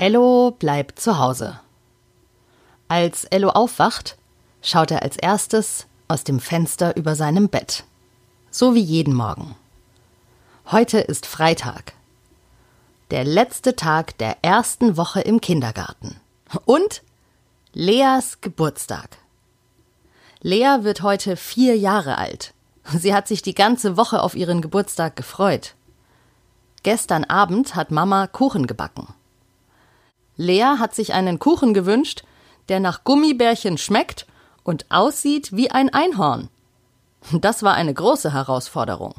Ello bleibt zu Hause. Als Ello aufwacht, schaut er als erstes aus dem Fenster über seinem Bett. So wie jeden Morgen. Heute ist Freitag. Der letzte Tag der ersten Woche im Kindergarten. Und Leas Geburtstag. Lea wird heute vier Jahre alt. Sie hat sich die ganze Woche auf ihren Geburtstag gefreut. Gestern Abend hat Mama Kuchen gebacken. Lea hat sich einen Kuchen gewünscht, der nach Gummibärchen schmeckt und aussieht wie ein Einhorn. Das war eine große Herausforderung.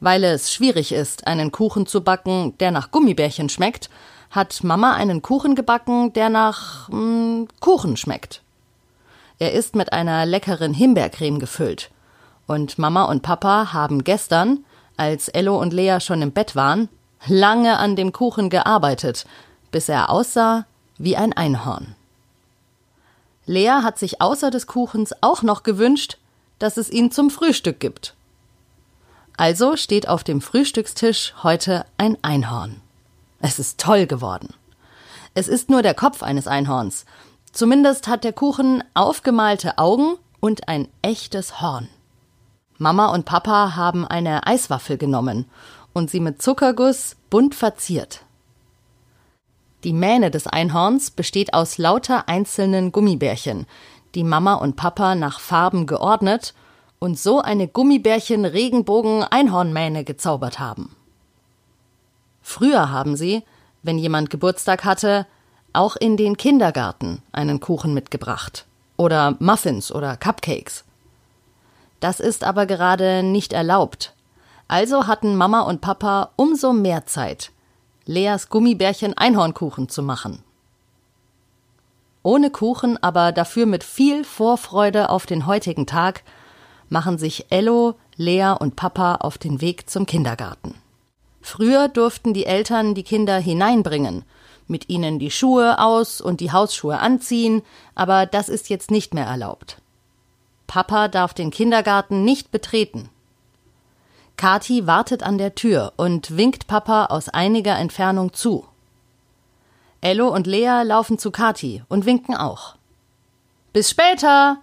Weil es schwierig ist, einen Kuchen zu backen, der nach Gummibärchen schmeckt, hat Mama einen Kuchen gebacken, der nach mh, hm, Kuchen schmeckt. Er ist mit einer leckeren Himbeercreme gefüllt. Und Mama und Papa haben gestern, als Ello und Lea schon im Bett waren, lange an dem Kuchen gearbeitet, bis er aussah wie ein Einhorn. Lea hat sich außer des Kuchens auch noch gewünscht, dass es ihn zum Frühstück gibt. Also steht auf dem Frühstückstisch heute ein Einhorn. Es ist toll geworden. Es ist nur der Kopf eines Einhorns. Zumindest hat der Kuchen aufgemalte Augen und ein echtes Horn. Mama und Papa haben eine Eiswaffel genommen und sie mit Zuckerguss bunt verziert. Die Mähne des Einhorns besteht aus lauter einzelnen Gummibärchen, die Mama und Papa nach Farben geordnet und so eine Gummibärchen-Regenbogen-Einhornmähne gezaubert haben. Früher haben sie, wenn jemand Geburtstag hatte, auch in den Kindergarten einen Kuchen mitgebracht. Oder Muffins oder Cupcakes. Das ist aber gerade nicht erlaubt. Also hatten Mama und Papa umso mehr Zeit, Leas Gummibärchen Einhornkuchen zu machen. Ohne Kuchen, aber dafür mit viel Vorfreude auf den heutigen Tag, machen sich Ello, Lea und Papa auf den Weg zum Kindergarten. Früher durften die Eltern die Kinder hineinbringen, mit ihnen die Schuhe aus und die Hausschuhe anziehen, aber das ist jetzt nicht mehr erlaubt. Papa darf den Kindergarten nicht betreten. Kati wartet an der Tür und winkt Papa aus einiger Entfernung zu. Ello und Lea laufen zu Kati und winken auch. Bis später,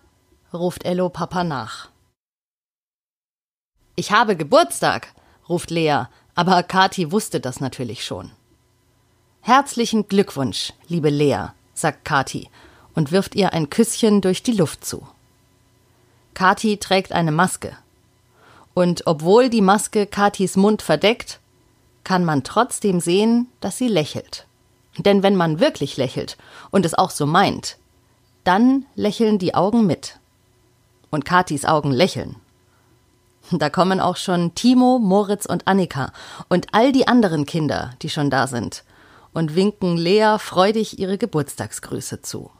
ruft Ello Papa nach. Ich habe Geburtstag, ruft Lea, aber Kati wusste das natürlich schon. Herzlichen Glückwunsch, liebe Lea, sagt Kati und wirft ihr ein Küsschen durch die Luft zu. Kati trägt eine Maske. Und obwohl die Maske Katis Mund verdeckt, kann man trotzdem sehen, dass sie lächelt. Denn wenn man wirklich lächelt und es auch so meint, dann lächeln die Augen mit. Und Katis Augen lächeln. Da kommen auch schon Timo, Moritz und Annika und all die anderen Kinder, die schon da sind, und winken Lea freudig ihre Geburtstagsgrüße zu.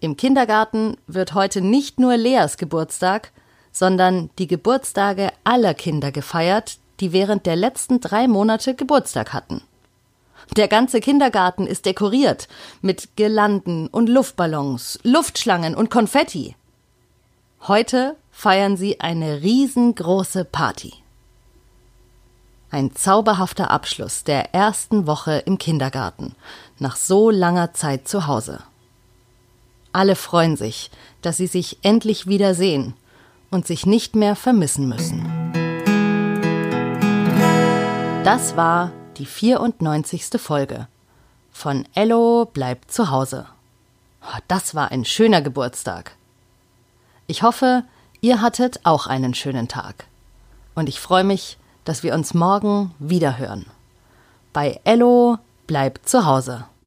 Im Kindergarten wird heute nicht nur Leas Geburtstag, sondern die Geburtstage aller Kinder gefeiert, die während der letzten drei Monate Geburtstag hatten. Der ganze Kindergarten ist dekoriert mit Girlanden und Luftballons, Luftschlangen und Konfetti. Heute feiern sie eine riesengroße Party. Ein zauberhafter Abschluss der ersten Woche im Kindergarten nach so langer Zeit zu Hause. Alle freuen sich, dass sie sich endlich wiedersehen und sich nicht mehr vermissen müssen. Das war die 94. Folge von Ello bleibt zu Hause. Oh, das war ein schöner Geburtstag. Ich hoffe, ihr hattet auch einen schönen Tag. Und ich freue mich, dass wir uns morgen wieder hören. Bei Ello bleibt zu Hause.